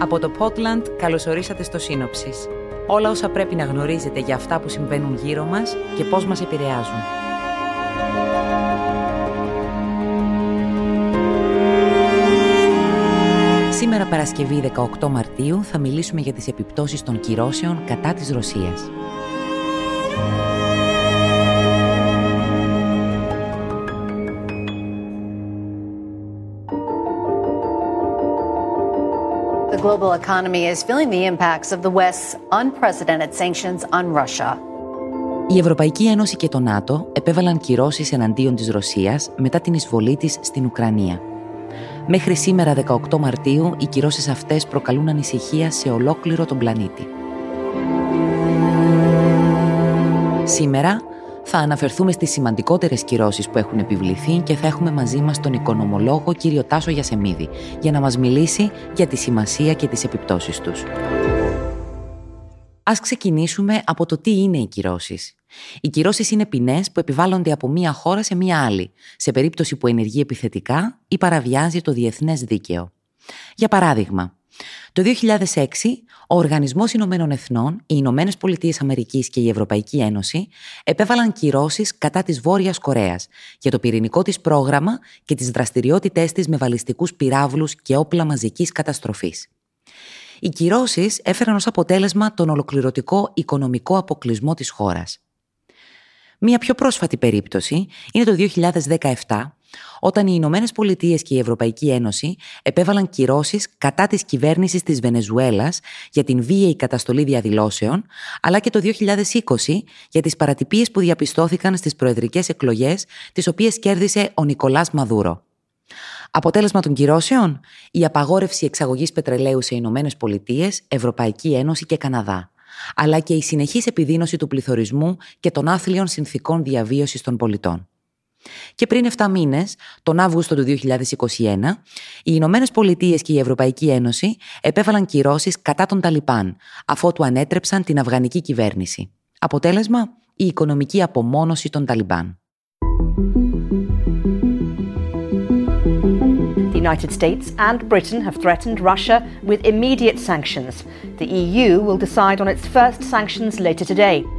Από το Portland καλωσορίσατε στο Σύνοψης. Όλα όσα πρέπει να γνωρίζετε για αυτά που συμβαίνουν γύρω μας και πώς μας επηρεάζουν. Σήμερα Παρασκευή 18 Μαρτίου θα μιλήσουμε για τις επιπτώσεις των κυρώσεων κατά της Ρωσίας. The global economy is feeling the impacts of the West's unprecedented sanctions on Russia. Η Ευρωπαϊκή Ένωση και το ΝΑΤΟ επέβαλαν κυρώσεις εναντίον της Ρωσίας μετά την εισβολή της στην Ουκρανία. Μέχρι σήμερα 18 Μαρτίου οι κυρώσεις αυτές προκαλούν ανησυχία σε ολόκληρο τον πλανήτη. Σήμερα θα αναφερθούμε στις σημαντικότερες κυρώσεις που έχουν επιβληθεί και θα έχουμε μαζί μας τον οικονομολόγο κύριο Τάσο Γιασεμίδη για να μας μιλήσει για τη σημασία και τις επιπτώσεις τους. Ας ξεκινήσουμε από το τι είναι οι κυρώσεις. Οι κυρώσεις είναι ποινές που επιβάλλονται από μία χώρα σε μία άλλη, σε περίπτωση που ενεργεί επιθετικά ή παραβιάζει το διεθνές δίκαιο. Για παράδειγμα, το 2006, ο Οργανισμός Ηνωμένων Εθνών, οι Ηνωμένες Πολιτείες Αμερικής και η Ευρωπαϊκή Ένωση επέβαλαν κυρώσεις κατά της Βόρειας Κορέας για το πυρηνικό της πρόγραμμα και τις δραστηριότητές της με βαλιστικούς πυράβλους και όπλα μαζικής καταστροφής. Οι κυρώσεις έφεραν ως αποτέλεσμα τον ολοκληρωτικό οικονομικό αποκλεισμό της χώρας. Μία πιο πρόσφατη περίπτωση είναι το 2017, όταν οι Ηνωμένες Πολιτείες και η Ευρωπαϊκή Ένωση επέβαλαν κυρώσεις κατά της κυβέρνησης της Βενεζουέλας για την βίαιη καταστολή διαδηλώσεων, αλλά και το 2020 για τις παρατυπίες που διαπιστώθηκαν στις προεδρικές εκλογές, τις οποίες κέρδισε ο Νικολάς Μαδούρο. Αποτέλεσμα των κυρώσεων, η απαγόρευση εξαγωγής πετρελαίου σε Ηνωμένες Πολιτείες, Ευρωπαϊκή Ένωση και Καναδά αλλά και η συνεχής επιδείνωση του πληθωρισμού και των άθλιων συνθήκων διαβίωσης των πολιτών. Και πριν 7 μήνες, τον Αύγουστο του 2021, οι Ηνωμένες Πολιτείες και η Ευρωπαϊκή Ένωση επέβαλαν κυρώσεις κατά των Ταλιπάν, αφότου ανέτρεψαν την Αφγανική κυβέρνηση. Αποτέλεσμα, η οικονομική απομόνωση των Ταλιμπάν. The United States and Britain have threatened Russia with immediate sanctions. The EU will decide on its first sanctions later today.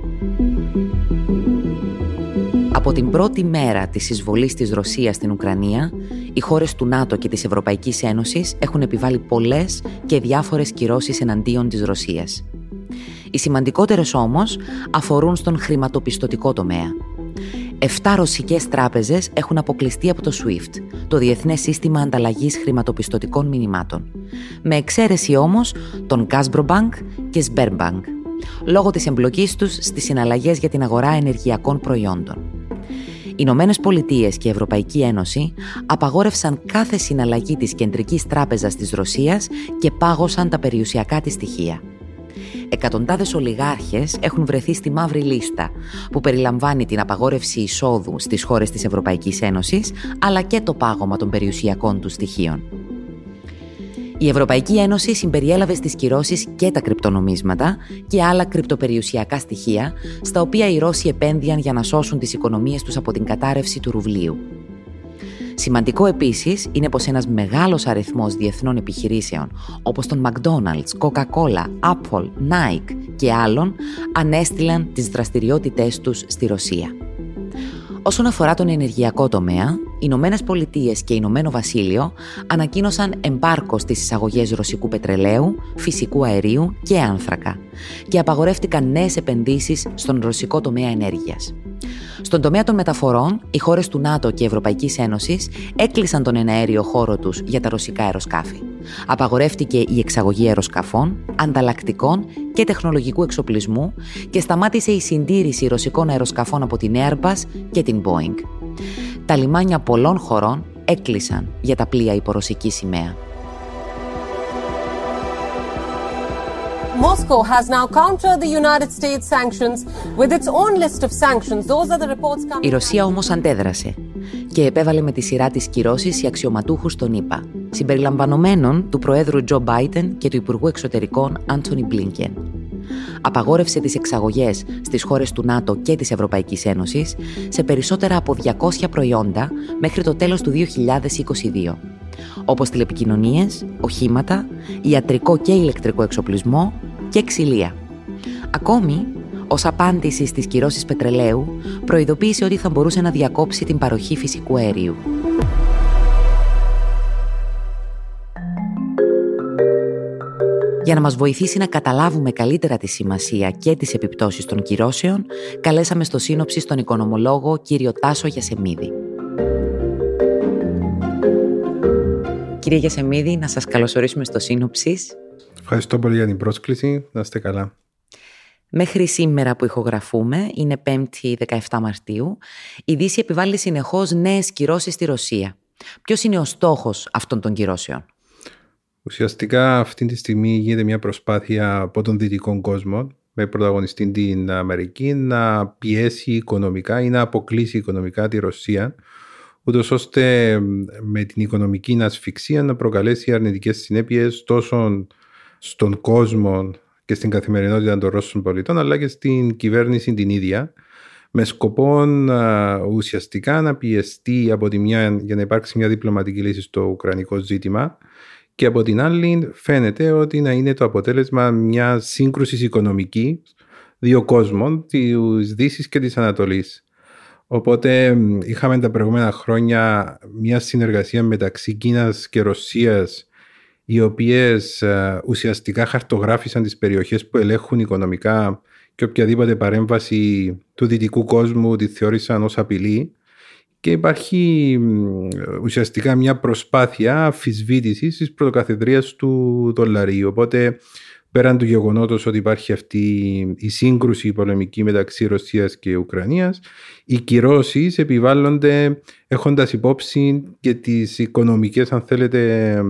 Από την πρώτη μέρα της εισβολής της Ρωσίας στην Ουκρανία, οι χώρες του ΝΑΤΟ και της Ευρωπαϊκής Ένωσης έχουν επιβάλει πολλές και διάφορες κυρώσεις εναντίον της Ρωσίας. Οι σημαντικότερες όμως αφορούν στον χρηματοπιστωτικό τομέα. Εφτά ρωσικές τράπεζες έχουν αποκλειστεί από το SWIFT, το Διεθνές Σύστημα Ανταλλαγής Χρηματοπιστωτικών Μηνυμάτων, με εξαίρεση όμως τον Gazprom και Sberbank, λόγω της εμπλοκής τους στις συναλλαγές για την αγορά ενεργειακών προϊόντων. Οι Ηνωμένες Πολιτείες και η Ευρωπαϊκή Ένωση απαγόρευσαν κάθε συναλλαγή της Κεντρικής Τράπεζας της Ρωσίας και πάγωσαν τα περιουσιακά της στοιχεία. Εκατοντάδες ολιγάρχες έχουν βρεθεί στη μαύρη λίστα, που περιλαμβάνει την απαγόρευση εισόδου στις χώρες της Ευρωπαϊκής Ένωσης, αλλά και το πάγωμα των περιουσιακών του στοιχείων. Η Ευρωπαϊκή Ένωση συμπεριέλαβε στις κυρώσεις και τα κρυπτονομίσματα και άλλα κρυπτοπεριουσιακά στοιχεία, στα οποία οι Ρώσοι επένδυαν για να σώσουν τις οικονομίες τους από την κατάρρευση του ρουβλίου. Σημαντικό επίσης είναι πως ένας μεγάλος αριθμός διεθνών επιχειρήσεων, όπως τον McDonald's, Coca-Cola, Apple, Nike και άλλων, ανέστηλαν τις δραστηριότητές τους στη Ρωσία. Όσον αφορά τον ενεργειακό τομέα, οι Ηνωμένες Πολιτείες και Ηνωμένο Βασίλειο ανακοίνωσαν εμπάρκος στις εισαγωγές ρωσικού πετρελαίου, φυσικού αερίου και άνθρακα και απαγορεύτηκαν νέες επενδύσεις στον ρωσικό τομέα ενέργειας. Στον τομέα των μεταφορών, οι χώρες του ΝΑΤΟ και Ευρωπαϊκής Ένωσης έκλεισαν τον εναέριο χώρο τους για τα ρωσικά αεροσκάφη. Απαγορεύτηκε η εξαγωγή αεροσκαφών, ανταλλακτικών και τεχνολογικού εξοπλισμού και σταμάτησε η συντήρηση ρωσικών αεροσκαφών από την Airbus και την Boeing. Τα λιμάνια πολλών χωρών έκλεισαν για τα πλοία υπορωσική σημαία. Moscow has now countered the United States sanctions with its own list of sanctions. Those are the reports coming. Η Ρωσία όμως αντέδρασε και επέβαλε με τη σειρά της κυρώσεις οι αξιωματούχους των ΗΠΑ, συμπεριλαμβανομένων του Προέδρου Τζο Μπάιτεν και του Υπουργού Εξωτερικών Άντωνι Μπλίνκεν. Απαγόρευσε τις εξαγωγές στις χώρες του ΝΑΤΟ και της Ευρωπαϊκής Ένωσης σε περισσότερα από 200 προϊόντα μέχρι το τέλος του 2022 όπως τηλεπικοινωνίες, οχήματα, ιατρικό και ηλεκτρικό εξοπλισμό και ξυλία. Ακόμη, ως απάντηση στις κυρώσεις πετρελαίου, προειδοποίησε ότι θα μπορούσε να διακόψει την παροχή φυσικού αερίου. Για να μας βοηθήσει να καταλάβουμε καλύτερα τη σημασία και τις επιπτώσεις των κυρώσεων, καλέσαμε στο σύνοψη στον οικονομολόγο κύριο Τάσο Γιασεμίδη. Κύριε Γιασεμίδη, να σας καλωσορίσουμε στο σύνοψη. Ευχαριστώ πολύ για την πρόσκληση. Να είστε καλά. Μέχρι σήμερα που ηχογραφούμε, είναι 5η 17 Μαρτίου, η Δύση επιβάλλει συνεχώς νέες κυρώσεις στη Ρωσία. Ποιος είναι ο στόχος αυτών των κυρώσεων; Ουσιαστικά αυτή τη στιγμή γίνεται μια προσπάθεια από τον δυτικό κόσμο με πρωταγωνιστή την Αμερική να πιέσει οικονομικά ή να αποκλείσει οικονομικά τη Ρωσία ούτως ώστε με την οικονομική ασφυξία να προκαλέσει αρνητικές συνέπειες τόσο στον κόσμο και στην καθημερινότητα των Ρώσων πολιτών αλλά και στην κυβέρνηση την ίδια με σκοπό ουσιαστικά να πιεστεί από τη μια για να υπάρξει μια διπλωματική λύση στο ουκρανικό ζήτημα και από την άλλη φαίνεται ότι να είναι το αποτέλεσμα μια σύγκρουσης οικονομικής δύο κόσμων, της Δύσης και της Ανατολής. Οπότε είχαμε τα προηγούμενα χρόνια μια συνεργασία μεταξύ Κίνας και Ρωσίας οι οποίες ε, ουσιαστικά χαρτογράφησαν τις περιοχές που ελέγχουν οικονομικά και οποιαδήποτε παρέμβαση του δυτικού κόσμου τη θεώρησαν ως απειλή και υπάρχει ουσιαστικά μια προσπάθεια αφισβήτησης της πρωτοκαθεδρίας του δολαρίου. Οπότε, πέραν του γεγονότος ότι υπάρχει αυτή η σύγκρουση η πολεμική μεταξύ Ρωσίας και Ουκρανίας, οι κυρώσεις επιβάλλονται έχοντας υπόψη και τις οικονομικές, αν θέλετε,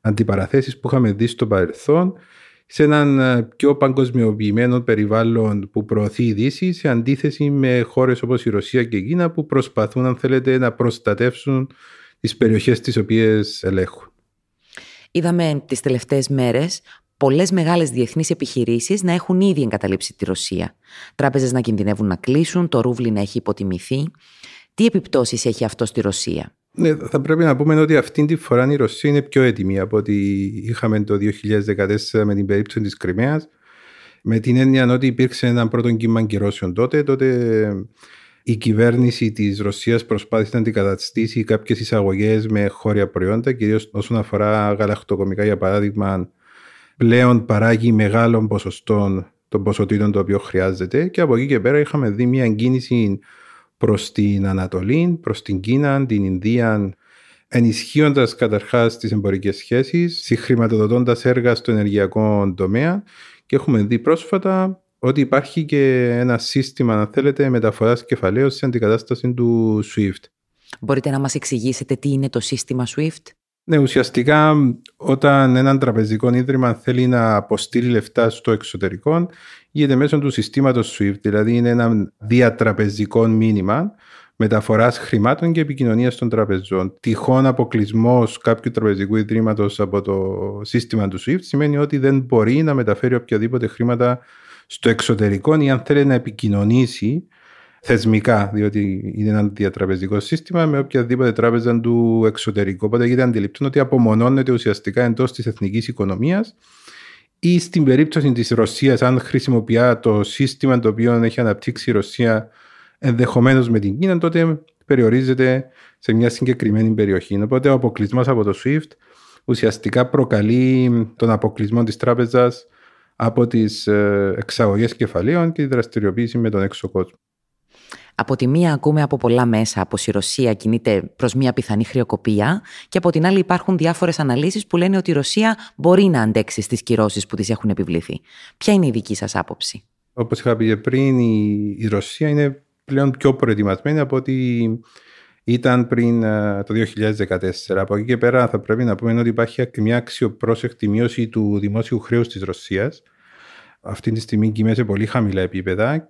αντιπαραθέσεις που είχαμε δει στο παρελθόν σε έναν ε, πιο παγκοσμιοποιημένο περιβάλλον που προωθεί η Δύση σε αντίθεση με χώρες όπως η Ρωσία και η Κίνα που προσπαθούν αν θέλετε να προστατεύσουν τις περιοχές τις οποίες ελέγχουν. Είδαμε τις τελευταίες μέρες πολλές μεγάλες διεθνείς επιχειρήσεις να έχουν ήδη εγκαταλείψει τη Ρωσία. Τράπεζες να κινδυνεύουν να κλείσουν, το ρούβλι να έχει υποτιμηθεί. Τι επιπτώσεις έχει αυτό στη Ρωσία; Ναι, θα πρέπει να πούμε ότι αυτή τη φορά η Ρωσία είναι πιο έτοιμη από ό,τι είχαμε το 2014 με την περίπτωση της Κρυμαίας. Με την έννοια ότι υπήρξε ένα πρώτο κύμα κυρώσεων τότε, τότε η κυβέρνηση της Ρωσίας προσπάθησε να αντικαταστήσει κάποιες εισαγωγές με χώρια προϊόντα, κυρίως όσον αφορά γαλακτοκομικά για παράδειγμα, πλέον παράγει μεγάλων ποσοστών των ποσοτήτων το οποίο χρειάζεται και από εκεί και πέρα είχαμε δει μια κίνηση προς την Ανατολή, προς την Κίνα, την Ινδία, ενισχύοντας καταρχάς τις εμπορικές σχέσεις, συγχρηματοδοτώντας έργα στο ενεργειακό τομέα και έχουμε δει πρόσφατα ότι υπάρχει και ένα σύστημα, αν θέλετε, μεταφοράς κεφαλαίου σε αντικατάσταση του SWIFT. Μπορείτε να μας εξηγήσετε τι είναι το σύστημα SWIFT? Ναι, ουσιαστικά όταν ένα τραπεζικό ίδρυμα θέλει να αποστείλει λεφτά στο εξωτερικό, γίνεται μέσω του συστήματος SWIFT, δηλαδή είναι ένα διατραπεζικό μήνυμα μεταφοράς χρημάτων και επικοινωνίας των τραπεζών. Τυχόν αποκλεισμός κάποιου τραπεζικού ιδρύματος από το σύστημα του SWIFT σημαίνει ότι δεν μπορεί να μεταφέρει οποιαδήποτε χρήματα στο εξωτερικό ή αν θέλει να επικοινωνήσει θεσμικά, διότι είναι ένα διατραπεζικό σύστημα με οποιαδήποτε τράπεζα του εξωτερικού. Οπότε γίνεται αντιληπτό ότι απομονώνεται ουσιαστικά εντός της εθνικής οικονομίας ή στην περίπτωση της Ρωσίας, αν χρησιμοποιεί το σύστημα το οποίο έχει αναπτύξει η Ρωσία ενδεχομένως με την Κίνα, τότε περιορίζεται σε μια συγκεκριμένη περιοχή. Οπότε ο αποκλεισμός από το SWIFT ουσιαστικά προκαλεί τον αποκλεισμό της τράπεζας από τις ε, εξαγωγές κεφαλαίων και τη δραστηριοποίηση με τον έξω κόσμο. Από τη μία ακούμε από πολλά μέσα πως η Ρωσία κινείται προς μια πιθανή χρεοκοπία και από την άλλη υπάρχουν διάφορες αναλύσεις που λένε ότι η Ρωσία μπορεί να αντέξει στις κυρώσεις που της έχουν επιβληθεί. Ποια είναι η δική σας άποψη; Όπως είχα πει πριν, η, Ρωσία είναι πλέον πιο προετοιμασμένη από ότι ήταν πριν ε, το 2014. Από εκεί και πέρα θα πρέπει να πούμε ότι υπάρχει μια αξιοπρόσεκτη μείωση του δημόσιου χρέους της Ρωσίας. Αυτή τη στιγμή κοιμέσαι πολύ χαμηλά επίπεδα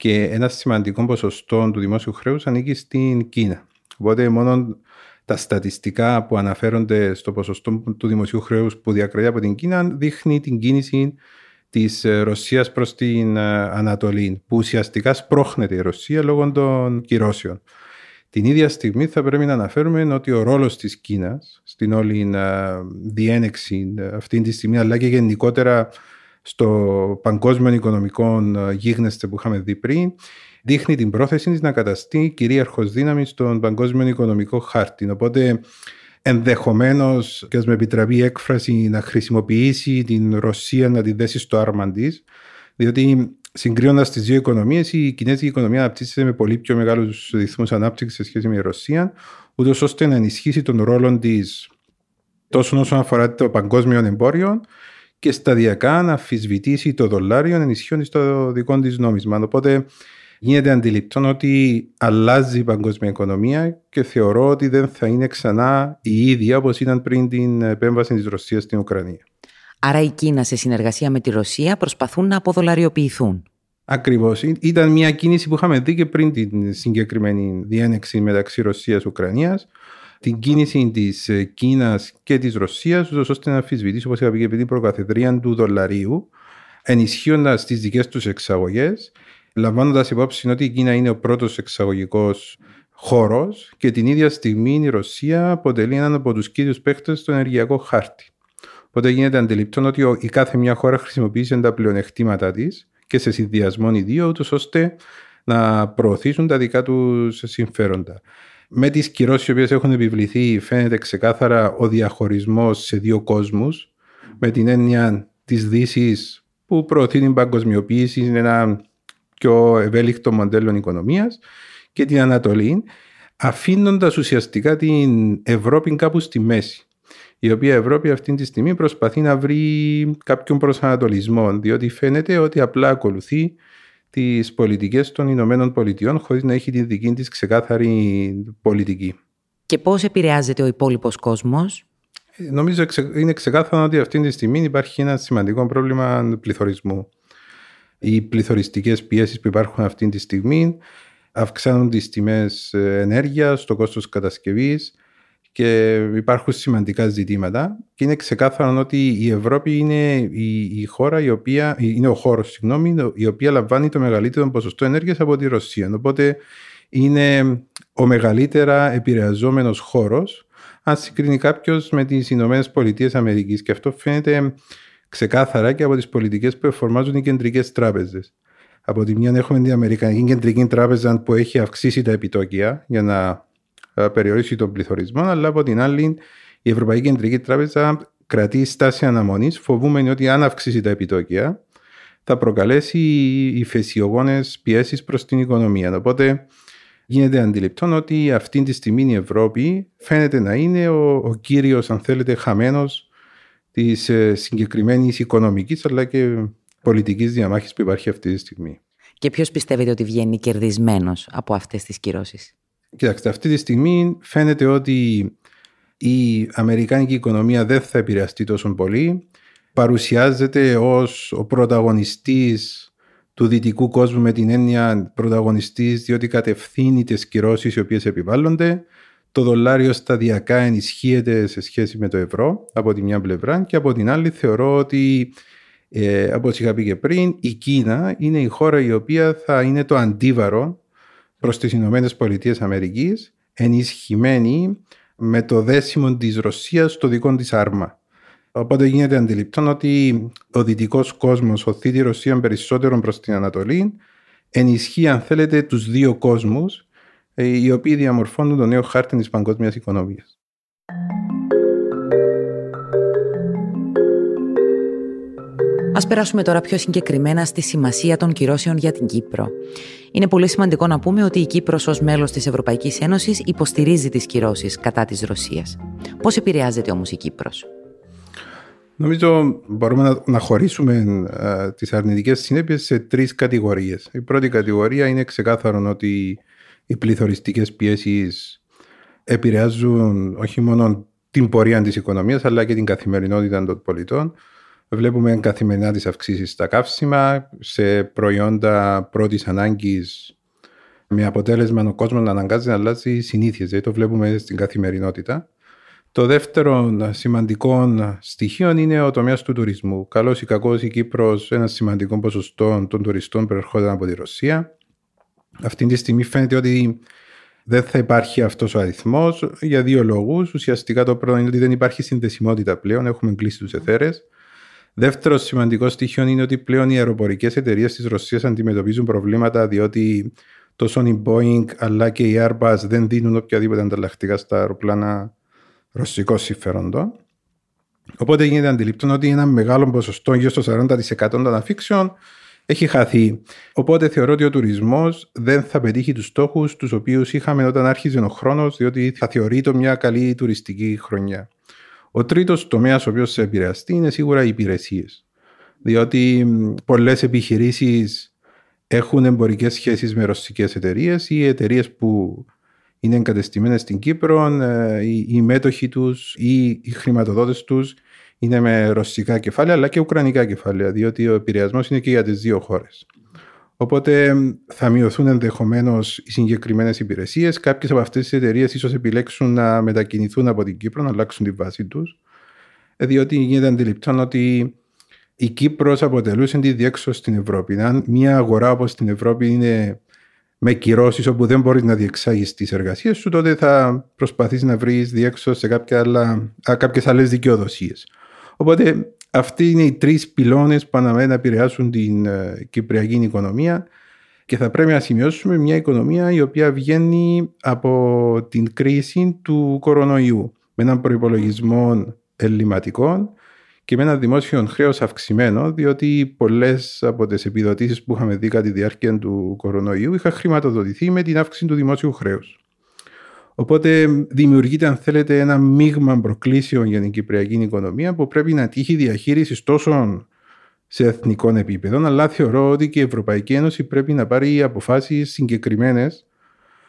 και ένας σημαντικό ποσοστό του δημόσιου χρέους ανήκει στην Κίνα. Οπότε μόνο τα στατιστικά που αναφέρονται στο ποσοστό του δημοσίου χρέους που διακρατεί από την Κίνα δείχνει την κίνηση της Ρωσίας προς την ε, Ανατολή που ουσιαστικά σπρώχνεται η Ρωσία λόγω των κυρώσεων. Την ίδια στιγμή θα πρέπει να αναφέρουμε ότι ο ρόλος της Κίνας στην όλη διένεξη αυτή τη στιγμή αλλά και γενικότερα στο παγκόσμιο οικονομικό γίγνεσθε που είχαμε δει πριν δείχνει την πρόθεση της να καταστεί κυρίαρχος δύναμη στον παγκόσμιο οικονομικό χάρτη. Οπότε ενδεχομένως, και ας με επιτραπεί η έκφραση, να χρησιμοποιήσει την Ρωσία να τη δέσει στο άρμα της, διότι συγκρίνοντας τις δύο οικονομίες, η κινέζικη οικονομία αναπτύσσεται με πολύ πιο μεγάλους ρυθμούς ανάπτυξης σε σχέση με τη Ρωσία, ούτως ώστε να ενισχύσει τον ρόλο της τόσο όσον αφορά το παγκόσμιο εμπόριο και σταδιακά να αμφισβητήσει το δολάριο ενισχύοντα το δικό της νόμισμα. Οπότε γίνεται αντιληπτό ότι αλλάζει η παγκόσμια οικονομία και θεωρώ ότι δεν θα είναι ξανά η ίδια όπως ήταν πριν την επέμβαση της Ρωσίας στην Ουκρανία. Άρα η Κίνα σε συνεργασία με τη Ρωσία προσπαθούν να αποδολαριοποιηθούν. Ακριβώς. Ήταν μια κίνηση που είχαμε δει και πριν την συγκεκριμένη διένεξη μεταξύ Ρωσία και Ουκρανία. Την κίνηση της Κίνας και της Ρωσίας, ώστε να αμφισβητήσει, όπως είπα, και την προκαθεδρία του δολαρίου, ενισχύοντας τις δικές τους εξαγωγές λαμβάνοντας υπόψη ότι η Κίνα είναι ο πρώτος εξαγωγικός χώρος και την ίδια στιγμή η Ρωσία αποτελεί έναν από τους κύριους παίχτε στο ενεργειακό χάρτη. Οπότε γίνεται αντιληπτό ότι η κάθε μια χώρα χρησιμοποιήσει τα πλεονεκτήματά της και σε συνδυασμό οι δύο, ούτως ώστε να προωθήσουν τα δικά τους συμφέροντα. Με τις κυρώσεις οι οποίες έχουν επιβληθεί, φαίνεται ξεκάθαρα ο διαχωρισμός σε δύο κόσμους, με την έννοια της Δύσης που προωθεί την παγκοσμιοποίηση, είναι ένα πιο ευέλικτο μοντέλο οικονομίας και την Ανατολή, αφήνοντας ουσιαστικά την Ευρώπη κάπου στη μέση. Η οποία Ευρώπη αυτή τη στιγμή προσπαθεί να βρει κάποιον προσανατολισμό, διότι φαίνεται ότι απλά ακολουθεί τις πολιτικές των Ηνωμένων Πολιτειών χωρίς να έχει τη δική της ξεκάθαρη πολιτική. Και πώς επηρεάζεται ο υπόλοιπος κόσμος, Νομίζω είναι ξεκάθαρο ότι αυτή τη στιγμή υπάρχει ένα σημαντικό πρόβλημα πληθωρισμού οι πληθωριστικές πιέσεις που υπάρχουν αυτή τη στιγμή αυξάνουν τις τιμές ε, ενέργειας, το κόστος κατασκευής και υπάρχουν σημαντικά ζητήματα και είναι ξεκάθαρο ότι η Ευρώπη είναι η, χώρα η οποία, είναι ο χώρος συγγνώμη, η οποία λαμβάνει το μεγαλύτερο ποσοστό ενέργειας από τη Ρωσία. Οπότε είναι ο μεγαλύτερα επηρεαζόμενος χώρος αν συγκρίνει κάποιος με τις Ηνωμένες Πολιτείες Αμερικής και αυτό φαίνεται ξεκάθαρα και από τις πολιτικές που εφαρμόζουν οι κεντρικές τράπεζες. Από τη μια έχουμε την Αμερικανική Κεντρική Τράπεζα που έχει αυξήσει τα επιτόκια για να ε, περιορίσει τον πληθωρισμό, αλλά από την άλλη η Ευρωπαϊκή Κεντρική Τράπεζα κρατεί στάση αναμονής, φοβούμενη ότι αν αυξήσει τα επιτόκια θα προκαλέσει ηφαισιογόνε πιέσεις προς την οικονομία. Οπότε γίνεται αντιληπτό ότι αυτή τη στιγμή η Ευρώπη φαίνεται να είναι ο, ο κύριος, αν θέλετε, χαμένος της ε, συγκεκριμένης οικονομικής αλλά και πολιτικής διαμάχης που υπάρχει αυτή τη στιγμή. Και ποιος πιστεύετε ότι βγαίνει κερδισμένος από αυτές τις κυρώσεις; Κοιτάξτε, αυτή τη στιγμή φαίνεται ότι η αμερικάνικη οικονομία δεν θα επηρεαστεί τόσο πολύ. Παρουσιάζεται ως ο πρωταγωνιστής του δυτικού κόσμου με την έννοια πρωταγωνιστής διότι κατευθύνει τις κυρώσεις οι οποίες επιβάλλονται. Το δολάριο σταδιακά ενισχύεται σε σχέση με το ευρώ από τη μια πλευρά και από την άλλη θεωρώ ότι ε, όπως είχα πει και πριν η Κίνα είναι η χώρα η οποία θα είναι το αντίβαρο προς τις Ηνωμένες Πολιτείες Αμερικής ενισχυμένη με το δέσιμο της Ρωσίας στο δικό της άρμα. Οπότε γίνεται αντιληπτό ότι ο δυτικός κόσμος οθεί τη Ρωσία περισσότερο προς την Ανατολή, ενισχύει, αν θέλετε, τους δύο κόσμους ε, οι οποίοι διαμορφώνουν το νέο χάρτη της παγκόσμιας οικονομίας. Ας περάσουμε τώρα πιο συγκεκριμένα στη σημασία των κυρώσεων για την Κύπρο. Είναι πολύ σημαντικό να πούμε ότι η Κύπρος ως μέλος της Ευρωπαϊκής Ένωσης υποστηρίζει τις κυρώσεις κατά της Ρωσίας. Πώς επηρεάζεται όμως η Κύπρος; Νομίζω μπορούμε να, χωρίσουμε α, τις αρνητικές συνέπειες σε τρεις κατηγορίες. Η πρώτη κατηγορία είναι ξεκάθαρο ότι οι πληθωριστικές πιέσεις επηρεάζουν όχι μόνο την πορεία της οικονομίας αλλά και την καθημερινότητα των πολιτών. Βλέπουμε καθημερινά τις αυξήσεις στα καύσιμα, σε προϊόντα πρώτης ανάγκης με αποτέλεσμα ο κόσμος να αναγκάζει να αλλάζει συνήθειες. Δηλαδή το βλέπουμε στην καθημερινότητα. Το δεύτερο σημαντικό στοιχείο είναι ο τομέας του τουρισμού. Καλό ή κακό, η Κύπρος ένας σημαντικό ποσοστό των τουριστών προερχόταν από τη Ρωσία. Αυτή τη στιγμή φαίνεται ότι δεν θα υπάρχει αυτός ο αριθμός για δύο λόγους. Ουσιαστικά το πρώτο είναι ότι δεν υπάρχει συνδεσιμότητα πλέον, έχουμε κλείσει τους εθέρες. Δεύτερος σημαντικός στοιχείο είναι ότι πλέον οι αεροπορικές εταιρείες της Ρωσίας αντιμετωπίζουν προβλήματα διότι τόσο η Boeing αλλά και η Airbus δεν δίνουν οποιαδήποτε ανταλλακτικά στα αεροπλάνα ρωσικών συμφέροντων. Οπότε γίνεται αντιληπτό ότι ένα μεγάλο ποσοστό, γύρω στο 40% των αφήξεων, έχει χαθεί. Οπότε θεωρώ ότι ο τουρισμός δεν θα πετύχει τους στόχους τους οποίους είχαμε όταν άρχιζε ο χρόνος, διότι θα θεωρείται μια καλή τουριστική χρονιά. Ο τρίτος τομέας ο οποίος θα επηρεαστεί είναι σίγουρα οι υπηρεσίες. Διότι πολλές επιχειρήσεις έχουν εμπορικές σχέσεις με ρωσικές εταιρείες ή εταιρείες που είναι εγκατεστημένες στην Κύπρο, ε, οι μέτοχοι τους ή οι χρηματοδότες τους είναι με ρωσικά κεφάλαια αλλά και ουκρανικά κεφάλαια, διότι ο επηρεασμός είναι και για τις δύο χώρες. Οπότε θα μειωθούν ενδεχομένως οι συγκεκριμένες υπηρεσίες. Κάποιες από αυτές τις εταιρείες ίσως επιλέξουν να μετακινηθούν από την Κύπρο, να αλλάξουν τη βάση τους, διότι γίνεται αντιληπτό ότι η Κύπρος αποτελούσε τη διέξοδο στην Ευρώπη. Αν μια αγορά όπως την Ευρώπη είναι με κυρώσεις όπου δεν μπορείς να διεξάγεις τις εργασίες σου, τότε θα προσπαθείς να βρεις διέξοδο σε κάποιες άλλες δικαιοδοσίες. Οπότε αυτοί είναι οι τρεις πυλώνες που αναμένουν να επηρεάσουν την ε, κυπριακή οικονομία και θα πρέπει να σημειώσουμε μια οικονομία η οποία βγαίνει από την κρίση του κορονοϊού με έναν προπολογισμό ελληματικών και με ένα δημόσιο χρέος αυξημένο, διότι πολλές από τις επιδοτήσεις που είχαμε δει κατά τη διάρκεια του κορονοϊού είχαν χρηματοδοτηθεί με την αύξηση του δημόσιου χρέους. Οπότε δημιουργείται, αν θέλετε, ένα μείγμα προκλήσεων για την κυπριακή οικονομία που πρέπει να τύχει διαχείριση τόσο σε εθνικό επίπεδο, αλλά θεωρώ ότι και η Ευρωπαϊκή Ένωση πρέπει να πάρει αποφάσεις συγκεκριμένες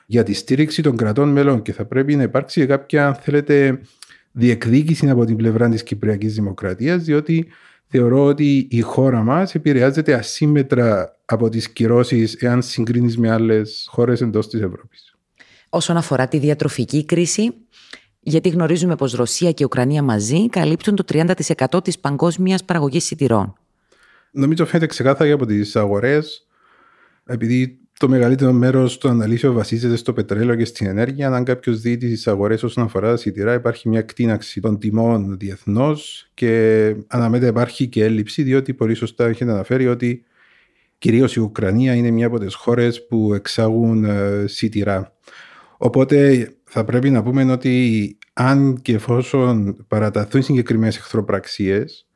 για τη στήριξη των κρατών μελών και θα πρέπει να υπάρξει κάποια, αν θέλετε, διεκδίκηση από την πλευρά της Κυπριακής Δημοκρατίας, διότι θεωρώ ότι η χώρα μας επηρεάζεται ασύμετρα από τις κυρώσεις εάν συγκρίνεις με άλλες χώρες εντός της Ευρώπης όσον αφορά τη διατροφική κρίση, γιατί γνωρίζουμε πως Ρωσία και Ουκρανία μαζί καλύπτουν το 30% της παγκόσμιας παραγωγής σιτηρών. Νομίζω φαίνεται ξεκάθαρα από τις αγορές, επειδή το μεγαλύτερο μέρος των αναλύσεων βασίζεται στο πετρέλαιο και στην ενέργεια. Αν κάποιος δει τις αγορές όσον αφορά τα σιτηρά, υπάρχει μια κτίναξη των τιμών διεθνώς και αναμένεται υπάρχει και έλλειψη, διότι πολύ σωστά έχετε αναφέρει ότι κυρίως η Ουκρανία είναι μια από τις χώρες που εξάγουν ε, σιτηρά. Οπότε θα πρέπει να πούμε ότι αν και εφόσον παραταθούν συγκεκριμένες εχθροπραξίες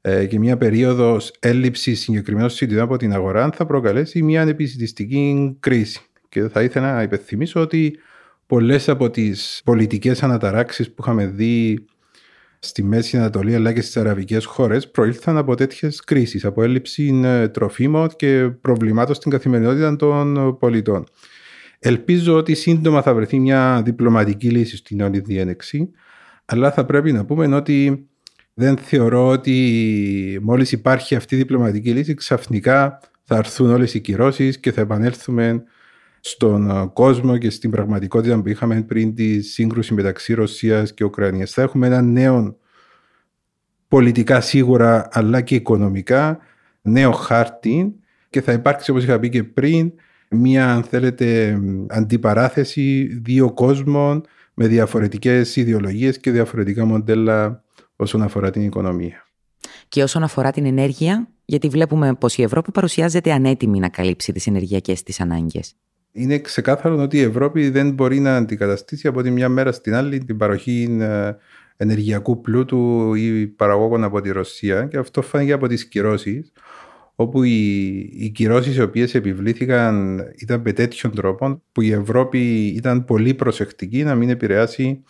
ε, και μια περίοδος έλλειψης συγκεκριμένων συντηρών από την αγορά θα προκαλέσει μια ανεπιστητική κρίση. Και θα ήθελα να υπενθυμίσω ότι πολλές από τις πολιτικές αναταράξεις που είχαμε δει στη Μέση Ανατολή αλλά και στις αραβικές χώρες προήλθαν από τέτοιες κρίσεις, από έλλειψη ε, τροφίμων και προβλημάτων στην καθημερινότητα των πολιτών. Ελπίζω ότι σύντομα θα βρεθεί μια διπλωματική λύση στην όλη διένεξη, αλλά θα πρέπει να πούμε ότι δεν θεωρώ ότι μόλις υπάρχει αυτή η διπλωματική λύση ξαφνικά θα έρθουν όλες οι κυρώσεις και θα επανέλθουμε στον κόσμο και στην πραγματικότητα που είχαμε πριν τη σύγκρουση μεταξύ Ρωσίας και Ουκρανίας. Θα έχουμε ένα νέο πολιτικά σίγουρα αλλά και οικονομικά νέο χάρτη και θα υπάρξει όπως είχα πει και πριν μια αν θέλετε αντιπαράθεση δύο κόσμων με διαφορετικές ιδεολογίες και διαφορετικά μοντέλα όσον αφορά την οικονομία. Και όσον αφορά την ενέργεια, γιατί βλέπουμε πως η Ευρώπη παρουσιάζεται ανέτοιμη να καλύψει τις ενεργειακές της ανάγκες. Είναι ξεκάθαρο ότι η Ευρώπη δεν μπορεί να αντικαταστήσει από τη μια μέρα στην άλλη την παροχή ε, ενεργειακού πλούτου ή παραγόγων από τη Ρωσία και αυτό φάνηκε από τις κυρώσεις όπου οι, οι κυρώσεις οι οποίες επιβλήθηκαν ήταν με τέτοιον τρόπο που η Ευρώπη ήταν πολύ προσεκτική να μην επηρεάσει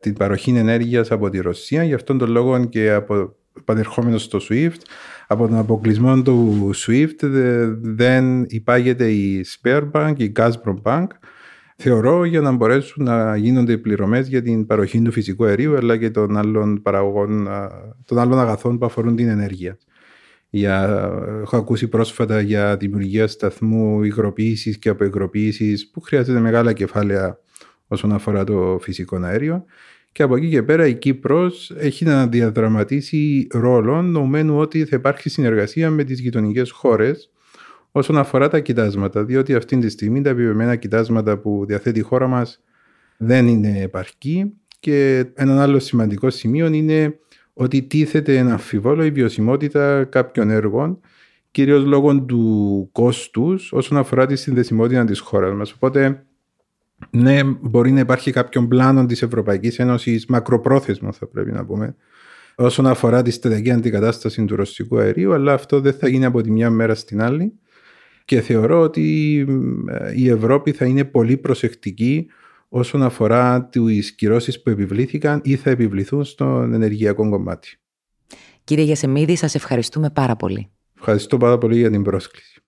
την παροχή ενέργειας από τη Ρωσία. Γι' αυτόν τον λόγο και από πανερχόμενος στο SWIFT, από τον αποκλεισμό του SWIFT δεν υπάγεται η Sberbank, η Gazprom Bank, θεωρώ για να μπορέσουν να γίνονται πληρωμές για την παροχή του φυσικού αερίου αλλά και των άλλων παραγωγών, των άλλων αγαθών που αφορούν την ενέργεια. Για, έχω ακούσει πρόσφατα για δημιουργία σταθμού υγροποίησης και αποϊγροποίησης που χρειάζεται μεγάλα κεφάλαια όσον αφορά το φυσικό αέριο. Και από εκεί και πέρα η Κύπρος έχει να διαδραματίσει ρόλο νομένου ότι θα υπάρχει συνεργασία με τις γειτονικές χώρες όσον αφορά τα κοιτάσματα, διότι αυτή τη στιγμή τα επιβεβαιμένα κοιτάσματα που διαθέτει η χώρα μας δεν είναι επαρκή και ένα άλλο σημαντικό σημείο είναι ότι τίθεται ένα αμφιβόλο η βιωσιμότητα κάποιων έργων κυρίως λόγω του κόστους όσον αφορά τη συνδεσιμότητα της χώρας μας. Οπότε ναι, μπορεί να υπάρχει κάποιον πλάνο της Ευρωπαϊκής Ένωσης, μακροπρόθεσμο θα πρέπει να πούμε, όσον αφορά τη στρατηγική αντικατάσταση του ρωσικού αερίου, αλλά αυτό δεν θα γίνει από τη μια μέρα στην άλλη. Και θεωρώ ότι η Ευρώπη θα είναι πολύ προσεκτική όσον αφορά τις κυρώσεις που επιβλήθηκαν ή θα επιβληθούν στον ενεργειακό κομμάτι. Κύριε Γιασεμίδη, σας ευχαριστούμε πάρα πολύ. Ευχαριστώ πάρα πολύ για την πρόσκληση.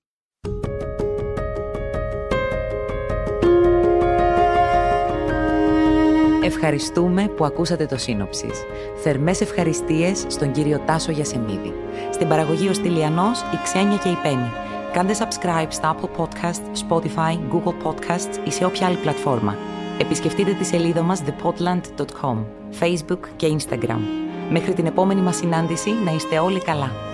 Ευχαριστούμε που ακούσατε το σύνοψης. Θερμές ευχαριστίες στον κύριο Τάσο Γιασεμίδη. Στην παραγωγή ο Στυλιανός, η Ξένια και η Πέννη. Κάντε subscribe στα Apple Podcasts, Spotify, Google Podcasts ή σε όποια άλλη πλατφόρμα. Επισκεφτείτε τη σελίδα μας thepotland.com, Facebook και Instagram. Μέχρι την επόμενη μας συνάντηση να είστε όλοι καλά.